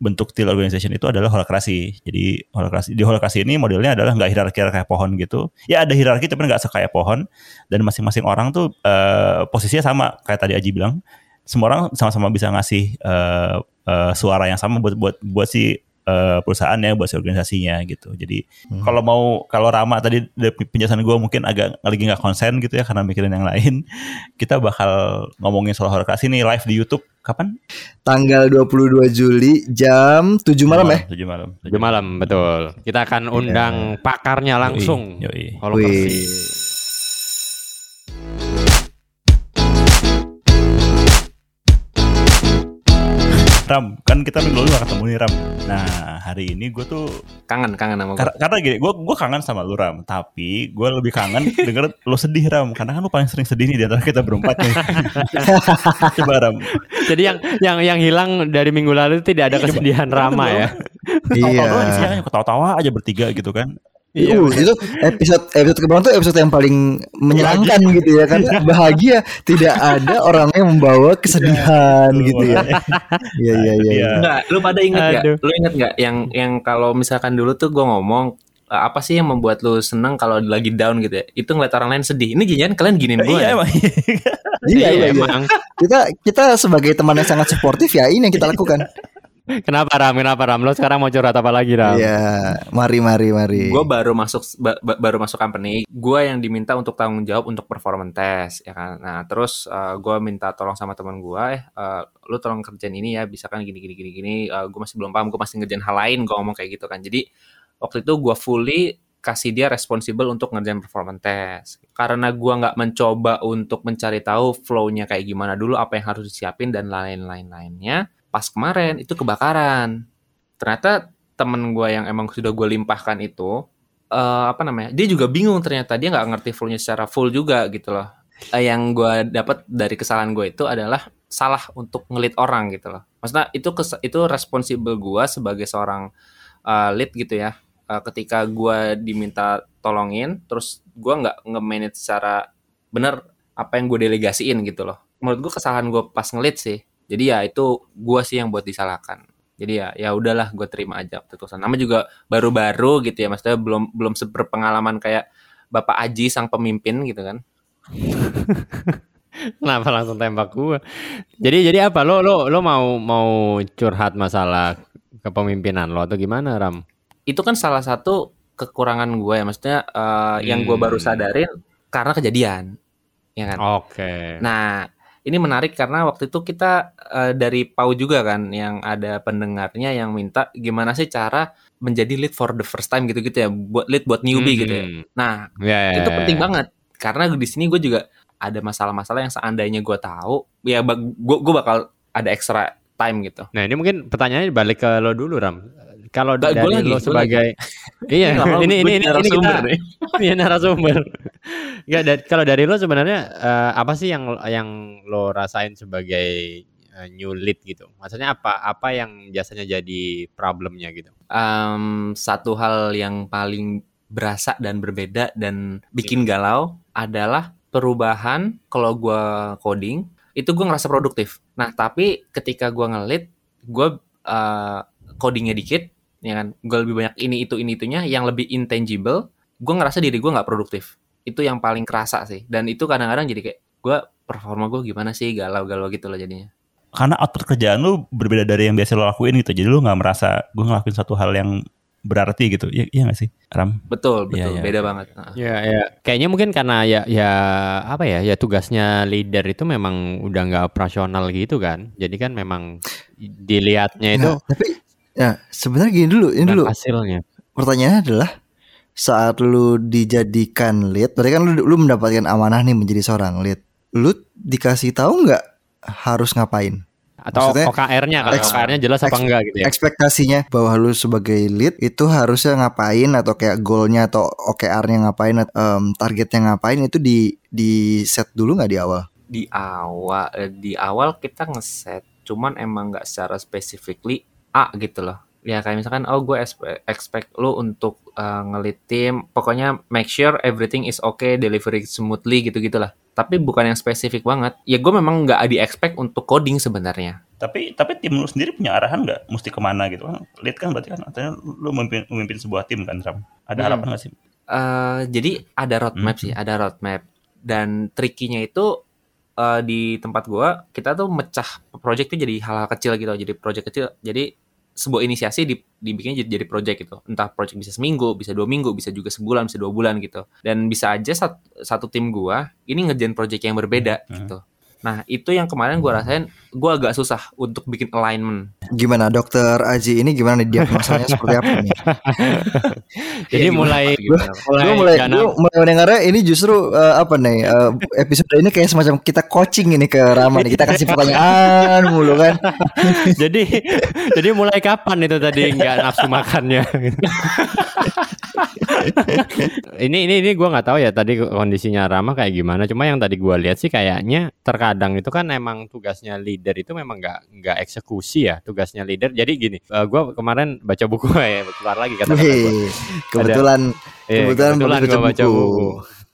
bentuk teal organization itu adalah holokrasi. Jadi holokrasi di holokrasi ini modelnya adalah nggak hierarki kayak pohon gitu. Ya ada hierarki tapi nggak sekaya pohon dan masing-masing orang tuh uh, posisinya sama kayak tadi Aji bilang. Semua orang sama-sama bisa ngasih uh, uh, suara yang sama buat buat buat si uh, perusahaannya buat si organisasinya gitu. Jadi hmm. kalau mau kalau Rama tadi dari penjelasan gue mungkin agak lagi nggak konsen gitu ya karena mikirin yang lain. Kita bakal ngomongin soal horokrasi nih live di YouTube kapan? Tanggal 22 Juli jam 7 malam ya? 7 malam. 7 malam betul. Kita akan undang yeah. pakarnya langsung. Yoi. Yoi. Ram, kan kita minggu lalu gak ketemu nih Ram. Nah hari ini gue tuh kangen kangen sama gue. Kar karena gini, gue gue kangen sama lu Ram. Tapi gue lebih kangen denger lo sedih Ram, karena kan lu paling sering sedih nih di antara kita berempat nih. Coba Ram. Jadi yang yang yang hilang dari minggu lalu tidak ada iya, kesedihan Rama ya. Iya. Tawa-tawa ketawa-tawa aja bertiga gitu kan. Iya, uh, itu episode episode kemarin tuh episode yang paling menyenangkan gitu ya kan bahagia tidak ada orang yang membawa kesedihan iya, gitu ya. Iya iya iya. Enggak, lu pada inget nggak? Lu inget nggak yang yang kalau misalkan dulu tuh gue ngomong eh, apa sih yang membuat lu seneng kalau lagi down gitu ya? Itu ngeliat orang lain sedih. Ini jangan kalian giniin gue. Iya ya? emang. iya iya emang. Kita kita sebagai teman yang sangat suportif ya ini yang kita lakukan. Kenapa Ram? Kenapa Ram? Lo sekarang mau curhat apa lagi Ram? Iya, mari mari mari. Gue baru masuk ba baru masuk company. Gue yang diminta untuk tanggung jawab untuk performance test, ya kan. Nah terus uh, eh, gue minta tolong sama teman gue, eh uh, lu tolong kerjain ini ya, bisa kan gini gini gini gini. Uh, eh, gue masih belum paham, gue masih ngerjain hal lain. Gue ngomong kayak gitu kan. Jadi waktu itu gue fully kasih dia responsible untuk ngerjain performance test. Karena gue nggak mencoba untuk mencari tahu flow-nya kayak gimana dulu, apa yang harus disiapin dan lain-lain lainnya pas kemarin itu kebakaran. Ternyata temen gue yang emang sudah gue limpahkan itu uh, apa namanya dia juga bingung ternyata dia nggak ngerti fullnya secara full juga gitu loh. Uh, yang gue dapat dari kesalahan gue itu adalah salah untuk ngelit orang gitu loh. Maksudnya itu itu responsibel gue sebagai seorang uh, lead gitu ya. Uh, ketika gue diminta tolongin terus gue nggak nge-manage secara bener apa yang gue delegasiin gitu loh. Menurut gue kesalahan gue pas ngelit sih jadi ya itu gue sih yang buat disalahkan jadi ya ya udahlah gue terima aja keputusan nama juga baru-baru gitu ya maksudnya belum belum seberpengalaman kayak bapak Aji sang pemimpin gitu kan Kenapa langsung tembak gue? Jadi jadi apa lo lo lo mau mau curhat masalah kepemimpinan lo atau gimana Ram? Itu kan salah satu kekurangan gue ya maksudnya uh, hmm. yang gue baru sadarin karena kejadian ya kan. Oke. Okay. Nah ini menarik karena waktu itu kita uh, dari Pau juga kan yang ada pendengarnya yang minta gimana sih cara menjadi lead for the first time gitu-gitu ya buat lead buat newbie hmm. gitu ya. Hmm. Nah yeah, yeah, itu ya, penting yeah. banget karena di sini gue juga ada masalah-masalah yang seandainya gue tahu ya gue gue bakal ada extra time gitu. Nah ini mungkin pertanyaannya balik ke lo dulu Ram kalau dari lagi, lo sebagai iya ini ini ini, ini kita nih. iya narasumber. Enggak dari kalau dari lo sebenarnya uh, apa sih yang yang lo rasain sebagai uh, new lead gitu? Maksudnya apa apa yang biasanya jadi problemnya gitu? Um, satu hal yang paling berasa dan berbeda dan bikin galau adalah perubahan kalau gue coding itu gue ngerasa produktif. Nah tapi ketika gue ngelit gue uh, codingnya dikit ya kan? Gue lebih banyak ini itu ini itunya. Yang lebih intangible gue ngerasa diri gue nggak produktif. Itu yang paling kerasa sih. Dan itu kadang-kadang jadi kayak gue performa gue gimana sih? Galau-galau gitu loh jadinya. Karena output kerjaan lu berbeda dari yang biasa lo lakuin gitu. Jadi lu nggak merasa gue ngelakuin satu hal yang berarti gitu. Ya iya gak sih Ram? Betul betul. ya, ya. beda banget. Ya ya. Kayaknya mungkin karena ya ya apa ya? Ya tugasnya leader itu memang udah nggak operasional gitu kan? Jadi kan memang dilihatnya itu nah, tapi Ya, sebenarnya gini dulu, ini dulu. Hasilnya. Pertanyaannya adalah saat lu dijadikan lead, berarti kan lu, lu mendapatkan amanah nih menjadi seorang lead. Lu dikasih tahu nggak harus ngapain? Atau OKR-nya kalau OKR-nya jelas apa enggak gitu ya. Ekspektasinya bahwa lu sebagai lead itu harusnya ngapain atau kayak goalnya atau OKR-nya ngapain um, targetnya ngapain itu di di set dulu nggak di awal? Di awal eh, di awal kita ngeset cuman emang nggak secara specifically A gitu loh. ya kayak misalkan oh gue expect, lu untuk uh, ngelit tim pokoknya make sure everything is okay delivery smoothly gitu gitulah tapi bukan yang spesifik banget ya gue memang nggak di expect untuk coding sebenarnya tapi tapi tim lu sendiri punya arahan nggak mesti ke mana gitu kan lead kan berarti kan artinya lu memimpin, memimpin sebuah tim kan Ram ada Hmm. harapan nggak sih Eh, jadi ada roadmap Hmm. sih, ada roadmap. Dan trikinya itu eh, di tempat gua kita tuh mecah itu jadi hal-hal kecil gitu, jadi project kecil. Jadi sebuah inisiasi di, dibikin jadi, jadi project gitu. Entah project bisa seminggu, bisa dua minggu, bisa juga sebulan, bisa dua bulan gitu. Dan bisa aja sat- satu tim gua ini ngerjain project yang berbeda Hmm. gitu. Nah itu yang kemarin gua rasain, gua agak susah untuk bikin alignment. Gimana dokter Aji ini gimana nih diagnosanya seperti apa nih? Jadi gimana, mulai? Gue mulai gue mulai mendengarnya ini justru eh, apa nih eh, episode ini kayak semacam kita coaching ini ke Rama nih kita kasih pertanyaan mulu kan. jadi jadi mulai kapan itu tadi nggak nafsu makannya? ini ini ini gue nggak tahu ya tadi kondisinya Rama kayak gimana. Cuma yang tadi gue lihat sih kayaknya terkadang itu kan emang tugasnya leader itu memang nggak nggak eksekusi ya tugasnya leader. Jadi gini, gue kemarin baca buku ya keluar lagi kata-kata gue. Wih, kebetulan Iya, Kebetulan baru gua baca buku.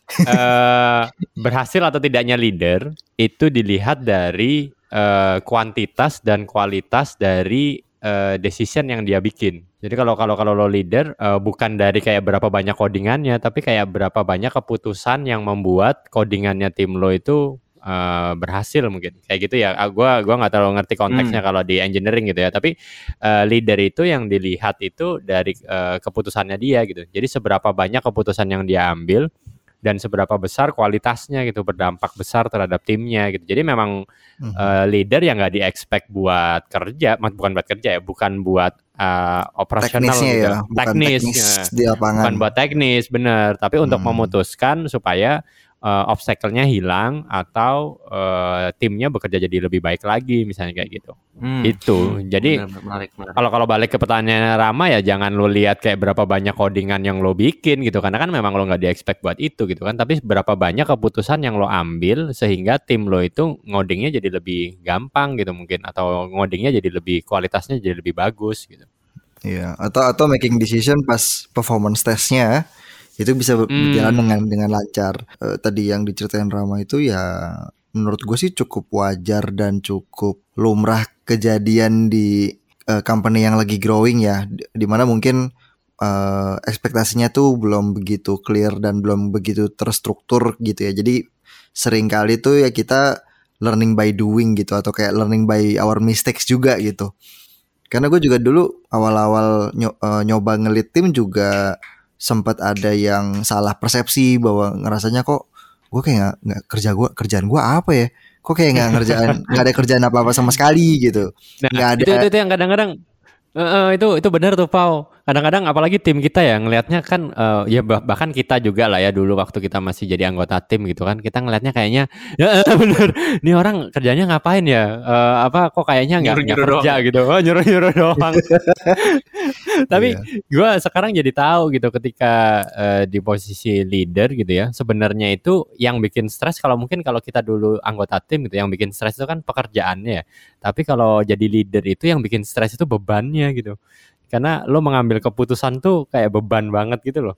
Eh, berhasil atau tidaknya leader itu dilihat dari eh, kuantitas dan kualitas dari eh, decision yang dia bikin. Jadi kalau kalau kalau lo leader eh, bukan dari kayak berapa banyak codingannya, tapi kayak berapa banyak keputusan yang membuat codingannya tim lo itu eh, berhasil mungkin kayak gitu ya. Ah, Gua gua nggak terlalu ngerti konteksnya kalau di engineering gitu ya. Tapi eh, leader itu yang dilihat itu dari eh, keputusannya dia gitu. Jadi seberapa banyak keputusan yang dia ambil dan seberapa besar kualitasnya gitu berdampak besar terhadap timnya gitu. Jadi memang Mhm. eh, leader yang nggak di-expect buat kerja, bukan buat kerja ya, bukan buat eh, operasional teknisnya gitu. ya, bukan teknis, teknis ya. di lapangan. bukan buat teknis bener, tapi untuk Hmm. memutuskan supaya eh, obstacle-nya hilang atau eh, timnya bekerja jadi lebih baik lagi misalnya kayak gitu. Hmm. Itu. Jadi kalau kalau balik ke pertanyaan Rama ya jangan lo lihat kayak berapa banyak codingan yang lo bikin gitu karena kan memang lo nggak di expect buat itu gitu kan tapi berapa banyak keputusan yang lo ambil sehingga tim lo itu ngodingnya jadi lebih gampang gitu mungkin atau ngodingnya jadi lebih kualitasnya jadi lebih bagus gitu Iya, atau atau making decision pas performance testnya itu bisa Hmm. berjalan dengan dengan lancar. Eh, tadi yang diceritain Rama itu ya menurut gue sih cukup wajar dan cukup lumrah kejadian di eh, company yang lagi growing ya, di- di mana mungkin eh, ekspektasinya tuh belum begitu clear dan belum begitu terstruktur gitu ya. Jadi sering kali tuh ya kita learning by doing gitu atau kayak learning by our mistakes juga gitu. Karena gue juga dulu awal-awal nyo- nyoba ngelit tim juga sempat ada yang salah persepsi bahwa ngerasanya kok gue kayak nggak nggak kerja gue kerjaan gue apa ya? Kok kayak nggak ngerjaan nggak ada kerjaan apa apa sama sekali gitu. nah Nggak ada- itu, itu itu yang kadang-kadang eh, eh, itu itu benar tuh Pau kadang-kadang apalagi tim kita ya ngelihatnya kan eh, ya bah- bahkan kita juga lah ya dulu waktu kita masih jadi anggota tim gitu kan kita ngelihatnya kayaknya ya bener ini orang kerjanya ngapain ya? Eh, apa kok kayaknya nggak kerja gitu? Oh, nyuruh-nyuruh doang. Tapi Iya. gue sekarang jadi tahu gitu ketika eh, di posisi leader gitu ya sebenarnya itu yang bikin stres kalau mungkin kalau kita dulu anggota tim gitu yang bikin stres itu kan pekerjaannya ya. Tapi kalau jadi leader itu yang bikin stres itu bebannya gitu karena lo mengambil keputusan tuh kayak beban banget gitu loh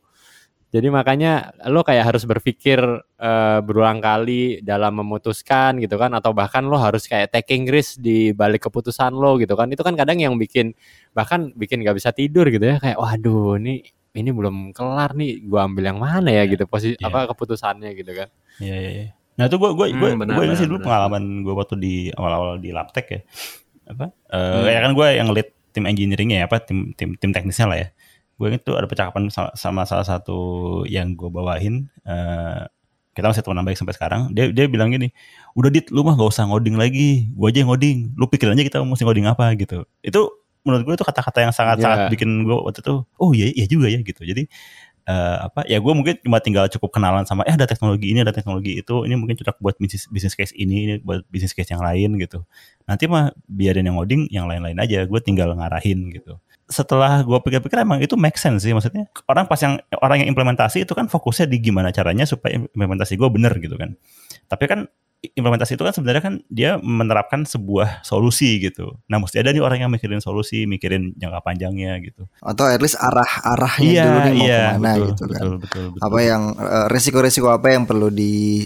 jadi makanya lo kayak harus berpikir eh, berulang kali dalam memutuskan gitu kan atau bahkan lo harus kayak taking risk di balik keputusan lo gitu kan itu kan kadang yang bikin bahkan bikin gak bisa tidur gitu ya kayak waduh ini ini belum kelar nih gua ambil yang mana ya gitu posisi Iya. apa keputusannya gitu kan Iya, iya, iya. Nah itu gue gue gue Hmm, benar, gue ini sih dulu benar. pengalaman gue waktu di awal-awal di Laptek ya. Apa? Eh Hmm. Ya kan gue yang lead tim engineeringnya ya, apa tim tim tim teknisnya lah ya. Gue itu ada percakapan sama, sama salah satu yang gue bawain. eh kita masih teman baik sampai sekarang. Dia dia bilang gini, udah dit lu mah gak usah ngoding lagi, gue aja yang ngoding. Lu pikir aja kita mesti ngoding apa gitu. Itu menurut gue itu kata-kata yang sangat sangat Iya. bikin gue waktu itu, oh iya iya juga ya gitu. Jadi eh, apa ya gue mungkin cuma tinggal cukup kenalan sama eh ada teknologi ini ada teknologi itu ini mungkin cocok buat bisnis bisnis case ini ini buat bisnis case yang lain gitu. Nanti mah biarin yang ngoding yang lain-lain aja gue tinggal ngarahin gitu. Setelah gue pikir-pikir emang itu make sense sih maksudnya orang pas yang orang yang implementasi itu kan fokusnya di gimana caranya supaya implementasi gue bener gitu kan. Tapi kan implementasi itu kan sebenarnya kan dia menerapkan sebuah solusi gitu. Nah, mesti ada nih orang yang mikirin solusi, mikirin jangka panjangnya gitu. Atau at least arah-arahnya Iya, dulu nih mau iya, ke mana betul, gitu kan. betul, betul, betul. Apa yang eh, resiko-resiko apa yang perlu di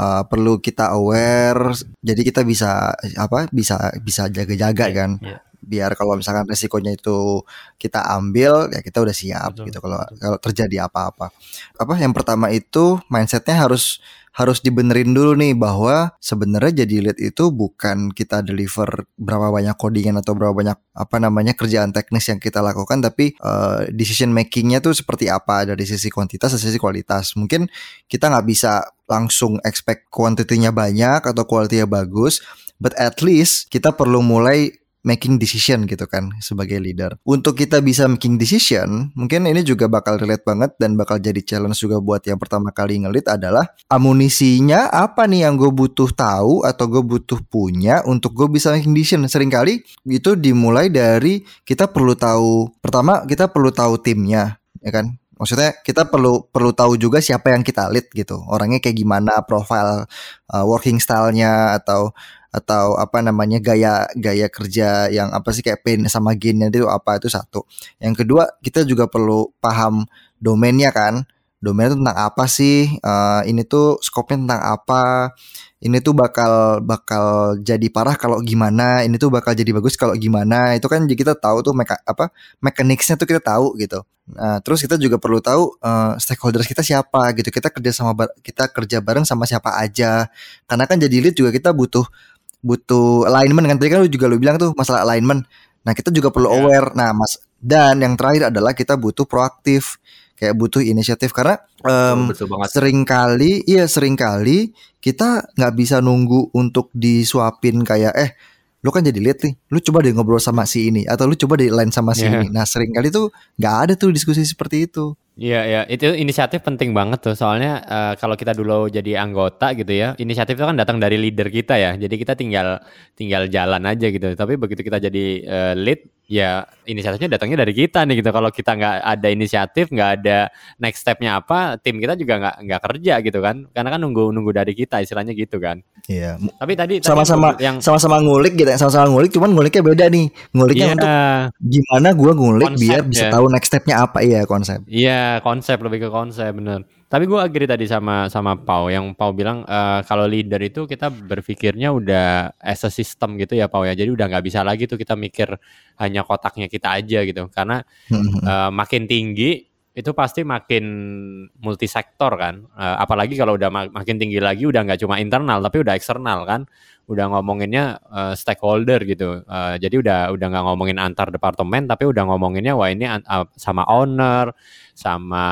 eh, perlu kita aware jadi kita bisa apa bisa bisa jaga-jaga Iya, kan iya. biar kalau misalkan resikonya itu kita ambil ya kita udah siap Betul, gitu kalau betul. kalau terjadi apa-apa apa yang pertama itu mindsetnya harus harus dibenerin dulu nih bahwa sebenarnya jadi lead itu bukan kita deliver berapa banyak codingan atau berapa banyak apa namanya kerjaan teknis yang kita lakukan tapi eh, decision makingnya tuh seperti apa dari sisi kuantitas dan sisi kualitas. Mungkin kita nggak bisa langsung expect kuantitinya banyak atau kualitinya bagus but at least kita perlu mulai making decision gitu kan sebagai leader. Untuk kita bisa making decision, mungkin ini juga bakal relate banget dan bakal jadi challenge juga buat yang pertama kali ngelit adalah amunisinya apa nih yang gue butuh tahu atau gue butuh punya untuk gue bisa making decision. Seringkali itu dimulai dari kita perlu tahu pertama kita perlu tahu timnya, ya kan? Maksudnya kita perlu perlu tahu juga siapa yang kita lead gitu. Orangnya kayak gimana, profile uh, working style-nya atau atau apa namanya gaya gaya kerja yang apa sih kayak pain sama gainnya itu apa itu satu. Yang kedua kita juga perlu paham domainnya kan. Domain itu tentang apa sih? Eh, ini tuh scope-nya tentang apa? Ini tuh bakal bakal jadi parah kalau gimana? Ini tuh bakal jadi bagus kalau gimana? Itu kan kita tahu tuh meka, apa mekaniknya tuh kita tahu gitu. Nah, terus kita juga perlu tahu eh, stakeholders kita siapa gitu. Kita kerja sama kita kerja bareng sama siapa aja. Karena kan jadi lead juga kita butuh butuh alignment kan tadi kan lu juga lu bilang tuh masalah alignment. Nah, kita juga perlu Ya. aware. Nah, Mas dan yang terakhir adalah kita butuh proaktif kayak butuh inisiatif karena em, betul banget. sering kali iya sering kali kita nggak bisa nunggu untuk disuapin kayak eh lu kan jadi lead nih lu coba deh ngobrol sama si ini atau lu coba deh line sama si Iya. ini nah sering kali tuh nggak ada tuh diskusi seperti itu Iya ya, itu inisiatif penting banget tuh. Soalnya eh, kalau kita dulu jadi anggota gitu ya, inisiatif itu kan datang dari leader kita ya. Jadi kita tinggal tinggal jalan aja gitu. Tapi begitu kita jadi eh, lead, ya inisiatifnya datangnya dari kita nih gitu. Kalau kita nggak ada inisiatif, nggak ada next stepnya apa, tim kita juga nggak nggak kerja gitu kan. Karena kan nunggu nunggu dari kita, istilahnya gitu kan. Iya Tapi tadi sama-sama yang sama-sama ngulik gitu sama-sama ngulik cuman nguliknya beda nih nguliknya Iya, untuk gimana gua ngulik Konsep biar bisa ya. tahu next stepnya apa iya konsep Iya konsep lebih ke konsep bener. Tapi gue agree tadi sama sama Pau yang Pau bilang eh, kalau leader itu kita berpikirnya udah as a system gitu ya Pau ya. Jadi udah nggak bisa lagi tuh kita mikir hanya kotaknya kita aja gitu. Karena eh, makin tinggi itu pasti makin multisektor kan. Eh, apalagi kalau udah ma- makin tinggi lagi udah nggak cuma internal tapi udah eksternal kan. Udah ngomonginnya eh, stakeholder gitu. Eh, jadi udah udah nggak ngomongin antar departemen tapi udah ngomonginnya wah ini eh, sama owner, sama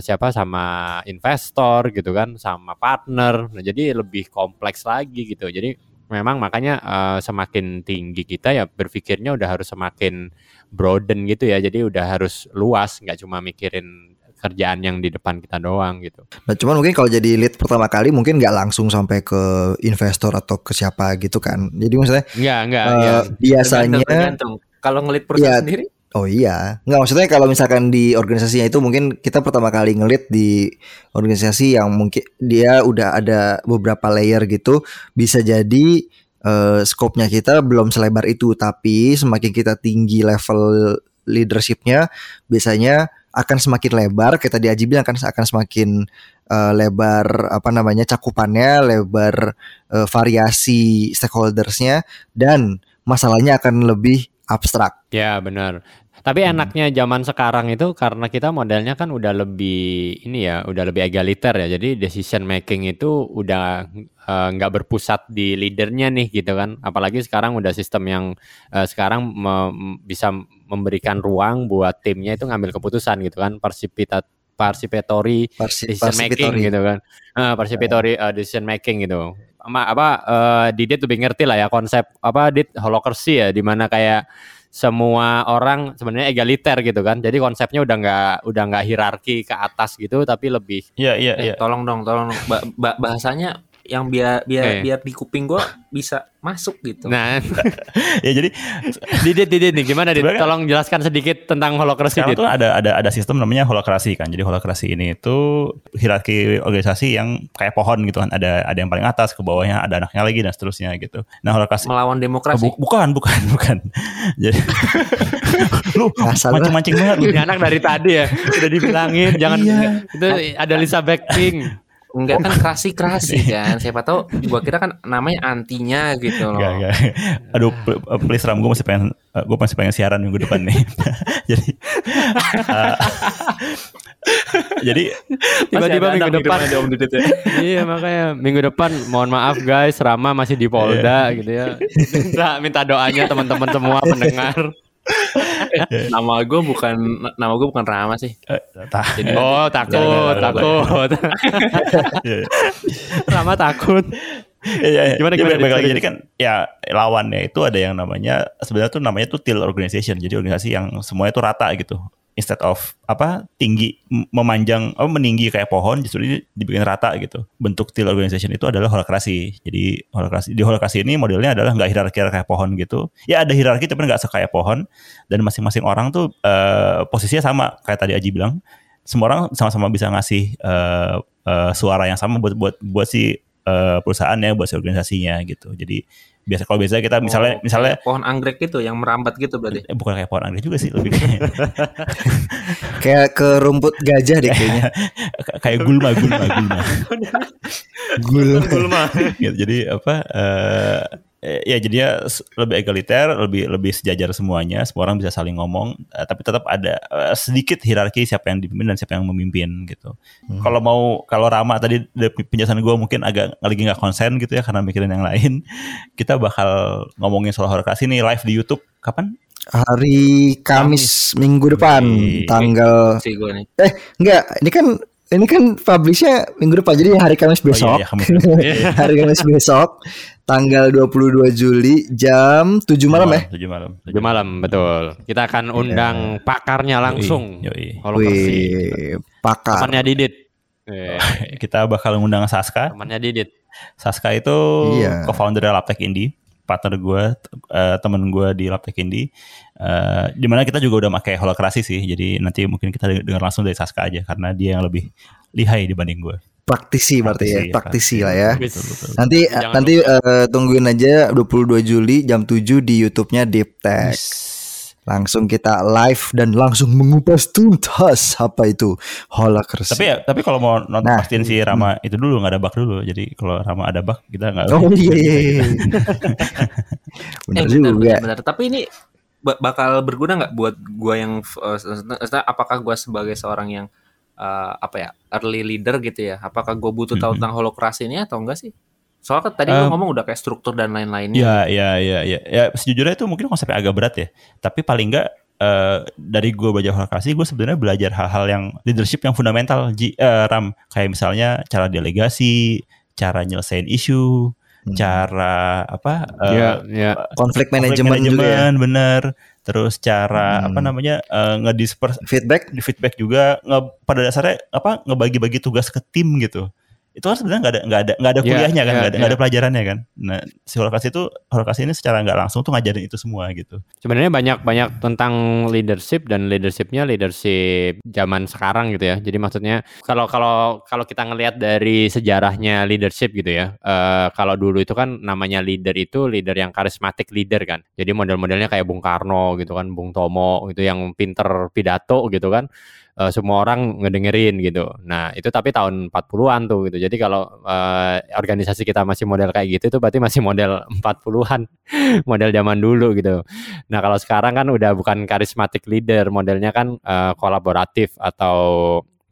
siapa sama investor gitu kan, sama partner. Nah, jadi lebih kompleks lagi gitu. Jadi memang makanya eh, semakin tinggi kita ya berpikirnya udah harus semakin broaden gitu ya. Jadi udah harus luas, nggak cuma mikirin kerjaan yang di depan kita doang gitu. Nah, cuman mungkin kalau jadi lead pertama kali mungkin nggak langsung sampai ke investor atau ke siapa gitu kan. Jadi maksudnya Enggak, enggak eh, ya. biasanya Tergantung, tergantung. Kalau ngelit perusahaan Iya. sendiri, Oh iya, nggak maksudnya kalau misalkan di organisasinya itu mungkin kita pertama kali ngelit di organisasi yang mungkin dia udah ada beberapa layer gitu, bisa jadi eh, scope-nya kita belum selebar itu, tapi semakin kita tinggi level leadershipnya, biasanya akan semakin lebar. Kayak tadi Aji bilang kan akan semakin eh, lebar apa namanya cakupannya, lebar eh, variasi stakeholdersnya, dan masalahnya akan lebih abstrak. Ya, benar. Tapi Hmm. enaknya zaman sekarang itu karena kita modelnya kan udah lebih ini ya, udah lebih egaliter ya. Jadi decision making itu udah eh, nggak berpusat di leadernya nih gitu kan. Apalagi sekarang udah sistem yang eh, sekarang me- bisa memberikan ruang buat timnya itu ngambil keputusan gitu kan. Participata participatory Parsi- decision making gitu kan. Eh, participatory eh, decision making gitu. Ama, apa eh, Didit lebih ngerti lah ya konsep apa Dit holocracy ya di mana kayak semua orang sebenarnya egaliter gitu kan. Jadi konsepnya udah nggak udah nggak hierarki ke atas gitu tapi lebih Iya iya eh, iya. tolong dong, tolong dong. Ba- ba- bahasanya yang biar biar Eh. biar di kuping gue bisa masuk gitu. Nah, ya jadi Didit, Didit nih gimana Dit? Sebenarnya- Tolong jelaskan sedikit tentang holokrasi sekarang Dit. tuh ada ada ada sistem namanya holokrasi kan. Jadi holokrasi ini itu hierarki organisasi yang kayak pohon gitu kan. Ada ada yang paling atas, ke bawahnya ada anaknya lagi dan seterusnya gitu. Nah holokrasi Melawan demokrasi. Bu- bukan, bukan, bukan. Jadi lu mancing-mancing banget lu. Ini anak dari tadi ya udah dibilangin jangan Iya. itu ada Lisa Blackpink. Enggak kan kerasi-kerasi kan. Siapa tahu gua kira kan namanya antinya gitu loh. Enggak, enggak. Aduh, pl- uh, please Ram, gue masih pengen, gue masih pengen siaran minggu depan nih. jadi, uh, jadi Tiba-tiba ada minggu depan. di Om Didit ya. iya makanya minggu depan mohon maaf guys Rama masih di Polda gitu ya. Minta minta doanya teman-teman semua pendengar. Nama gue bukan nama gue bukan Rama sih. eh. Jadi Oh takut takut. Iya. Rama takut. Iya, iya. Gimana, gimana, Dit? lagi, jadi kan ya lawannya itu ada yang namanya sebenarnya tuh namanya tuh teal organization. Jadi organisasi yang semuanya tuh rata gitu. Instead of apa tinggi memanjang oh meninggi kayak pohon justru ini dibikin rata gitu. Bentuk teal organization itu adalah holokrasi. Jadi holokrasi di holokrasi ini modelnya adalah nggak hierarki kayak pohon gitu. Ya ada hierarki tapi nggak sekaya pohon dan masing-masing orang tuh eh, posisinya sama kayak tadi Aji bilang. Semua orang sama-sama bisa ngasih eh, eh, suara yang sama buat buat buat si eh, perusahaannya buat si organisasinya gitu. Jadi biasa kalau biasa kita misalnya Oh, misalnya pohon anggrek gitu yang merambat gitu berarti. eh, bukan kayak pohon anggrek juga sih lebih kayak, Kayak ke rumput gajah deh kayaknya. kayak gulma gulma gulma. Gul. gitu. Jadi apa eh eh, ya jadinya lebih egaliter, lebih lebih sejajar semuanya, semua orang bisa saling ngomong, eh, tapi tetap ada eh, sedikit hierarki siapa yang dipimpin dan siapa yang memimpin gitu. Kalau mau kalau Rama tadi penjelasan gue mungkin agak lagi nggak konsen gitu ya karena mikirin yang lain, kita bakal ngomongin soal holokrasi nih live di YouTube kapan? Hari Kamis minggu depan Wih. tanggal eh enggak ini kan ini kan publishnya minggu depan jadi hari Kamis besok. Oh, iya, iya, hari Kamis besok tanggal 22 Juli jam 7 malam ya. Tujuh malam. Tujuh malam betul. Kita akan undang pakarnya langsung. Yoi. Holokrasi. Wih, pakar. Temannya Didit. Eh, Kita bakal ngundang Saska. temannya Didit. Saska itu Iya. co-founder Laptek Indie, partner gue, uh, temen gue di Laptek Indie. Eh, di mana kita juga udah pakai holokrasi sih, jadi nanti mungkin kita dengar langsung dari Saska aja karena dia yang lebih lihai dibanding gue. Praktisi berarti ya, praktisi lah ya. Betul, betul. Nanti Jangan nanti eh, tungguin aja 22 Juli jam 7 di YouTube-nya Deep Tech. Langsung kita live dan langsung mengupas tuntas apa itu holokrasi. Tapi ya, tapi kalau mau nonton Nah. pastiin si Rama itu dulu nggak ada bug dulu. Jadi kalau Rama ada bug kita nggak. Oh iya iya iya. Bener Eh, benar, juga. benar, benar. Tapi ini ba- bakal berguna nggak buat gua yang uh, apakah gua sebagai seorang yang uh, apa ya early leader gitu ya? Apakah gua butuh tahu Mhm. tentang holokrasi ini atau enggak sih? Soalnya kan tadi Um, lu ngomong udah kayak struktur dan lain-lainnya. Ya, ya, ya, ya. Ya, sejujurnya itu mungkin konsepnya agak berat ya. Tapi paling nggak eh, dari gue belajar holokrasi, gue sebenarnya belajar hal-hal yang leadership yang fundamental, Ji, eh, Ram. Kayak misalnya cara delegasi, cara nyelesain isu. Cara apa? eh, Iya, iya. Konflik konflik manajemen juga ya. manajemen, bener. Terus cara Hmm. apa namanya eh, ngedispers Feedback di feedback juga nge, pada dasarnya apa ngebagi-bagi tugas ke tim gitu itu kan sebenarnya nggak ada nggak ada nggak ada Iya, kuliahnya kan iya, nggak ada, nggak iya. ada pelajarannya kan nah si holokrasi itu holokrasi ini secara nggak langsung tuh ngajarin itu semua gitu Sebenarnya banyak banyak tentang leadership dan leadershipnya leadership zaman sekarang gitu ya. Jadi maksudnya kalau kalau kalau kita ngelihat dari sejarahnya leadership gitu ya. eh, kalau dulu itu kan namanya leader itu leader yang karismatik leader kan. Jadi model-modelnya kayak Bung Karno gitu kan, Bung Tomo gitu yang pinter pidato gitu kan. Eh, semua orang ngedengerin gitu. Nah, itu tapi tahun 40-an tuh gitu. Jadi kalau eh, organisasi kita masih model kayak gitu itu berarti masih model 40-an, model zaman dulu gitu. Nah, kalau sekarang kan udah bukan karismatik leader, modelnya kan eh, kolaboratif atau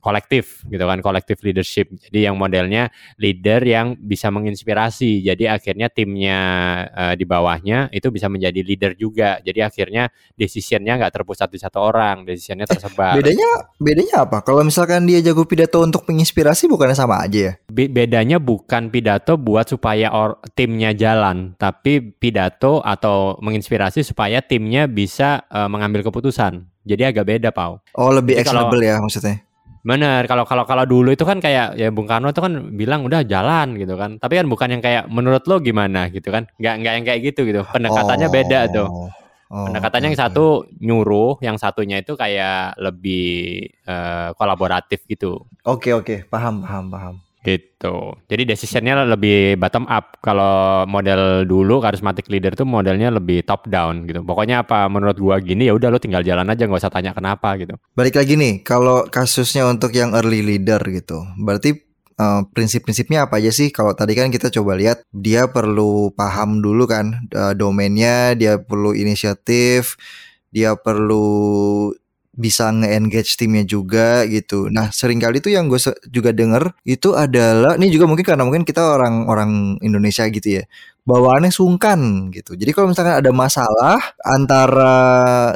kolektif gitu kan, kolektif leadership. Jadi yang modelnya leader yang bisa menginspirasi. Jadi akhirnya timnya eh, di bawahnya itu bisa menjadi leader juga. Jadi akhirnya decisionnya nggak terpusat di satu orang, decisionnya tersebar. bedanya bedanya apa? Kalau misalkan dia jago pidato untuk menginspirasi bukannya sama aja ya? Be- bedanya bukan pidato buat supaya or- timnya jalan, tapi pidato atau menginspirasi supaya timnya bisa eh, mengambil keputusan. Jadi agak beda, Pau. Oh lebih actionable ya maksudnya. Bener, kalau kalau kalau dulu itu kan kayak ya Bung Karno itu kan bilang udah jalan gitu kan. Tapi kan bukan yang kayak menurut lo gimana gitu kan. Nggak nggak yang kayak gitu gitu. Pendekatannya beda tuh. Oh, Pendekatannya yang oke, satu nyuruh, yang satunya itu kayak lebih eh, kolaboratif gitu. Oke oke, paham paham paham. Gitu. Jadi decisionnya lebih bottom up. Kalau model dulu charismatic leader tuh modelnya lebih top down gitu. Pokoknya apa menurut gua gini ya udah lo tinggal jalan aja nggak usah tanya kenapa gitu. Balik lagi nih, kalau kasusnya untuk yang early leader gitu, berarti eh, prinsip-prinsipnya apa aja sih? Kalau tadi kan kita coba lihat, dia perlu paham dulu kan eh, domainnya, dia perlu inisiatif, dia perlu bisa nge-engage timnya juga gitu. Nah, sering kali tuh yang gue juga denger itu adalah, ini juga mungkin karena mungkin kita orang-orang Indonesia gitu ya, bawaannya sungkan gitu. Jadi kalau misalkan ada masalah antara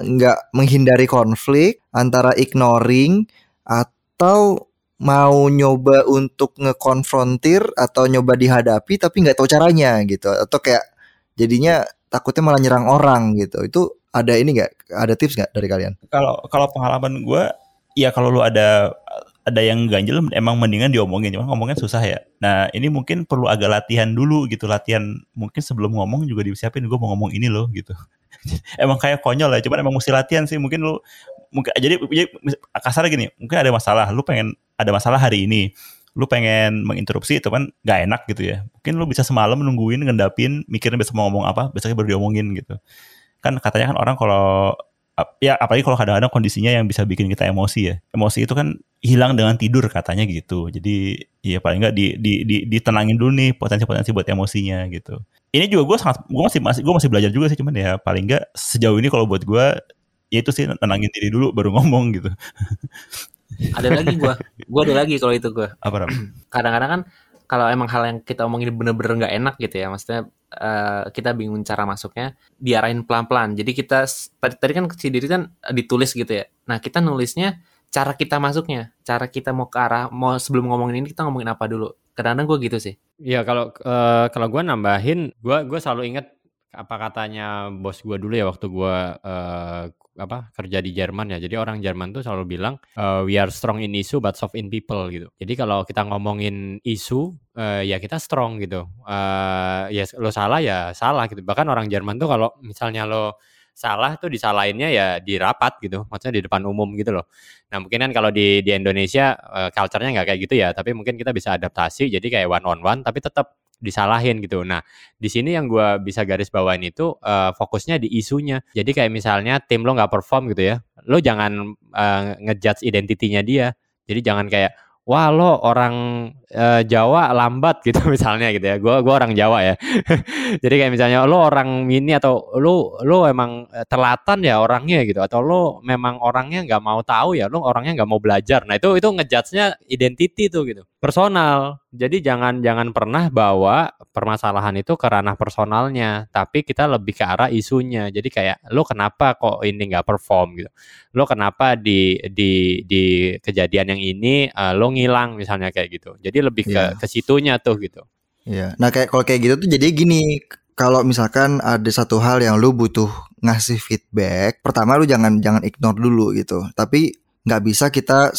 nggak menghindari konflik, antara ignoring atau mau nyoba untuk ngekonfrontir atau nyoba dihadapi tapi nggak tahu caranya gitu atau kayak jadinya takutnya malah nyerang orang gitu itu ada ini nggak ada tips nggak dari kalian Kalau kalau pengalaman gue, ya kalau lu ada ada yang ganjel, emang mendingan diomongin. Cuma ngomongnya susah ya. Nah ini mungkin perlu agak latihan dulu gitu. Latihan mungkin sebelum ngomong juga disiapin. Gue mau ngomong ini loh gitu. emang kayak konyol ya. Cuman emang mesti latihan sih. Mungkin lu mungkin jadi, jadi kasar gini. Mungkin ada masalah. Lu pengen ada masalah hari ini. Lu pengen menginterupsi itu kan gak enak gitu ya. Mungkin lu bisa semalam nungguin, ngendapin, mikirin besok mau ngomong apa, besoknya baru diomongin gitu kan katanya kan orang kalau ya apalagi kalau kadang-kadang kondisinya yang bisa bikin kita emosi ya emosi itu kan hilang dengan tidur katanya gitu jadi ya paling nggak di, di, di, ditenangin dulu nih potensi-potensi buat emosinya gitu ini juga gue sangat gue masih masih gue masih belajar juga sih cuman ya paling nggak sejauh ini kalau buat gue ya itu sih tenangin diri dulu baru ngomong gitu Ada lagi gua. Gua ada lagi kalau itu gua. apa? Kadang-kadang kan kalau emang hal yang kita omongin bener-bener nggak enak gitu ya, maksudnya eh, kita bingung cara masuknya, diarahin pelan-pelan. Jadi kita tadi, tadi kan si diri kan ditulis gitu ya. Nah kita nulisnya cara kita masuknya, cara kita mau ke arah mau sebelum ngomongin ini kita ngomongin apa dulu. Kadang-kadang gue gitu sih. Iya kalau eh, kalau gue nambahin, gue gue selalu ingat apa katanya bos gue dulu ya waktu gue eh, apa kerja di Jerman ya. Jadi orang Jerman tuh selalu bilang eh, we are strong in issue but soft in people gitu. Jadi kalau kita ngomongin isu eh, ya kita strong gitu. Eh, ya lo salah ya salah gitu. Bahkan orang Jerman tuh kalau misalnya lo salah tuh disalahinnya ya di rapat gitu, maksudnya di depan umum gitu loh. Nah mungkin kan kalau di di Indonesia eh, culture-nya nggak kayak gitu ya, tapi mungkin kita bisa adaptasi jadi kayak one on one tapi tetap disalahin gitu. Nah di sini yang gua bisa garis bawain itu eh, fokusnya di isunya. Jadi kayak misalnya tim lo nggak perform gitu ya, lo jangan eh, ngejudge identitinya dia. Jadi jangan kayak wah lo orang eh, Jawa lambat gitu misalnya gitu ya. Gua gua orang Jawa ya. Jadi kayak misalnya lo orang ini atau lo lo emang telatan ya orangnya gitu atau lo memang orangnya nggak mau tahu ya lo orangnya nggak mau belajar. Nah itu itu ngejudge-nya identity tuh gitu. Personal. Jadi jangan jangan pernah bawa permasalahan itu ke ranah personalnya, tapi kita lebih ke arah isunya. Jadi kayak lo kenapa kok ini nggak perform gitu. Lo kenapa di di di kejadian yang ini eh, lo ngilang misalnya kayak gitu. Jadi lebih ke Iya. ke situnya tuh gitu. Iya. Nah kayak kalau kayak gitu tuh jadi gini, kalau misalkan ada satu hal yang lu butuh ngasih feedback, pertama lu jangan jangan ignore dulu gitu. Tapi nggak bisa kita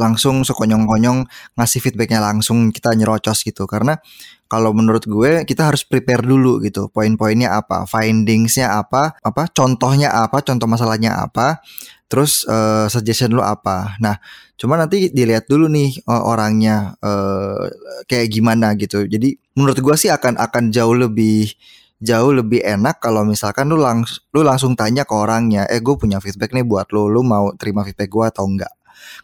langsung sekonyong-konyong ngasih feedbacknya langsung kita nyerocos gitu. Karena kalau menurut gue kita harus prepare dulu gitu. Poin-poinnya apa, findingsnya apa, apa contohnya apa, contoh masalahnya apa, terus eh, suggestion lu apa. Nah, cuma nanti dilihat dulu nih eh, orangnya eh, kayak gimana gitu. Jadi menurut gua sih akan akan jauh lebih jauh lebih enak kalau misalkan lu langs lu langsung tanya ke orangnya, eh gue punya feedback nih buat lu, lu mau terima feedback gua atau enggak?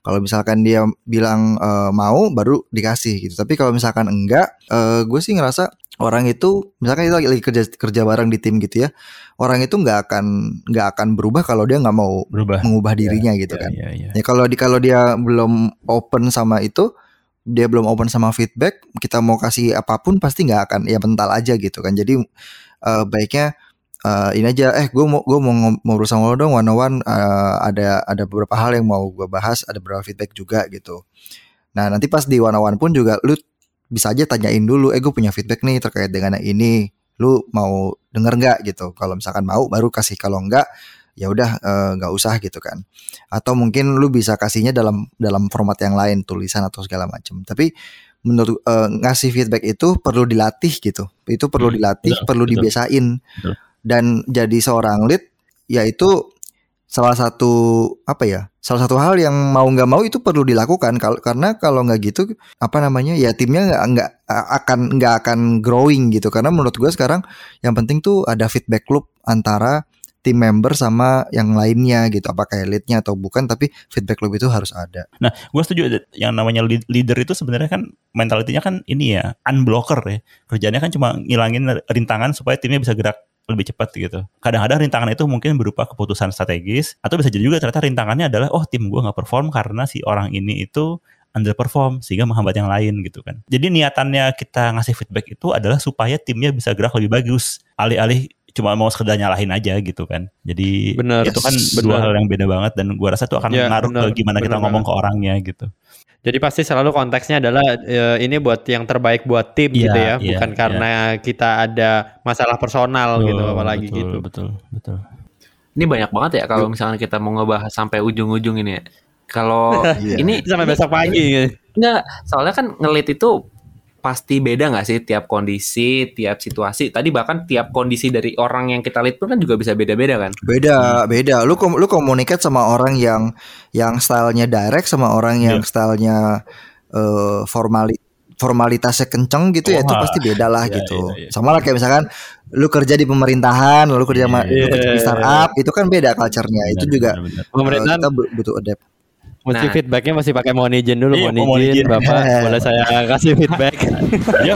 Kalau misalkan dia bilang eh, mau, baru dikasih gitu. Tapi kalau misalkan enggak, eh, gue sih ngerasa orang itu, misalkan itu lagi, kerja kerja bareng di tim gitu ya, orang itu nggak akan nggak akan berubah kalau dia nggak mau berubah mengubah dirinya gitu Iya, kan. iya, iya. Ya kalau di kalau dia belum open sama itu, dia belum open sama feedback, kita mau kasih apa pun pasti nggak akan ya mental aja gitu kan. Jadi eh, baiknya eh, ini aja, eh gue mau gue mau ngobrol sama lo dong one on one. eh, ada ada beberapa hal yang mau gue bahas, ada beberapa feedback juga gitu. Nah nanti pas di one on one pun juga lu bisa aja tanyain dulu, eh gue punya feedback nih terkait dengan yang ini, lu mau denger nggak gitu? Kalau misalkan mau baru kasih, kalau enggak ya udah eh, nggak usah gitu kan. Atau mungkin lu bisa kasihnya dalam dalam format yang lain tulisan atau segala macam tapi menurut eh, ngasih feedback itu perlu dilatih gitu. Itu perlu Hmm, dilatih betul, perlu betul. dibiasain. Betul. dan jadi seorang lead yaitu salah satu apa ya salah satu hal yang mau nggak mau itu perlu dilakukan. Kalau karena kalau nggak gitu apa namanya ya timnya nggak nggak akan nggak akan growing gitu. Karena menurut gue sekarang yang penting tuh ada feedback loop antara tim member sama yang lainnya gitu apakah leadnya atau bukan tapi feedback loop itu harus ada Nah, gue setuju yang namanya lead- leader itu sebenarnya kan mentalitinya kan ini ya unblocker ya. Kerjanya kan cuma ngilangin rintangan supaya timnya bisa gerak lebih cepat gitu. Kadang-kadang rintangan itu mungkin berupa keputusan strategis atau bisa jadi juga ternyata rintangannya adalah oh tim gue nggak perform karena si orang ini itu underperform sehingga menghambat yang lain gitu kan. Jadi niatannya kita ngasih feedback itu adalah supaya timnya bisa gerak lebih bagus. Alih-alih cuma mau sekedar nyalahin aja gitu kan. Jadi Benar. itu kan Yes, dua hal yang beda banget dan gua rasa itu akan Ya, ngaruh ke gimana kita ngomong banget. ke orangnya gitu. Jadi pasti selalu konteksnya adalah eh, ini buat yang terbaik buat tim Iya, gitu ya, iya, bukan iya. karena kita ada masalah personal gitu Betul, apalagi betul, gitu. Betul, betul. Ini banyak banget ya kalau misalnya kita mau ngebahas sampai ujung-ujung ini ya. Kalau Iya. ini Sampai besok pagi. Enggak, soalnya kan ngelit itu pasti beda nggak sih tiap kondisi, tiap situasi. Tadi bahkan tiap kondisi dari orang yang kita lead pun kan juga bisa beda-beda kan. beda beda lu kom- lu komunikasi sama orang yang yang stylenya direct sama orang yang Iya. stylenya eh, formali formalitasnya kenceng gitu ya itu pasti beda lah Iya, gitu iya, iya. sama lah kayak misalkan lu kerja di pemerintahan lalu kerja Iya, lu kerja di iya. startup itu kan beda culture-nya itu Benar, juga benar, benar. eh, Pemerintahan kita bu- butuh adapt mesti Nah. feedbacknya masih pakai mohon izin dulu, Iya, mohon mohon izin izin. Bapak, boleh saya kasih feedback. Ya,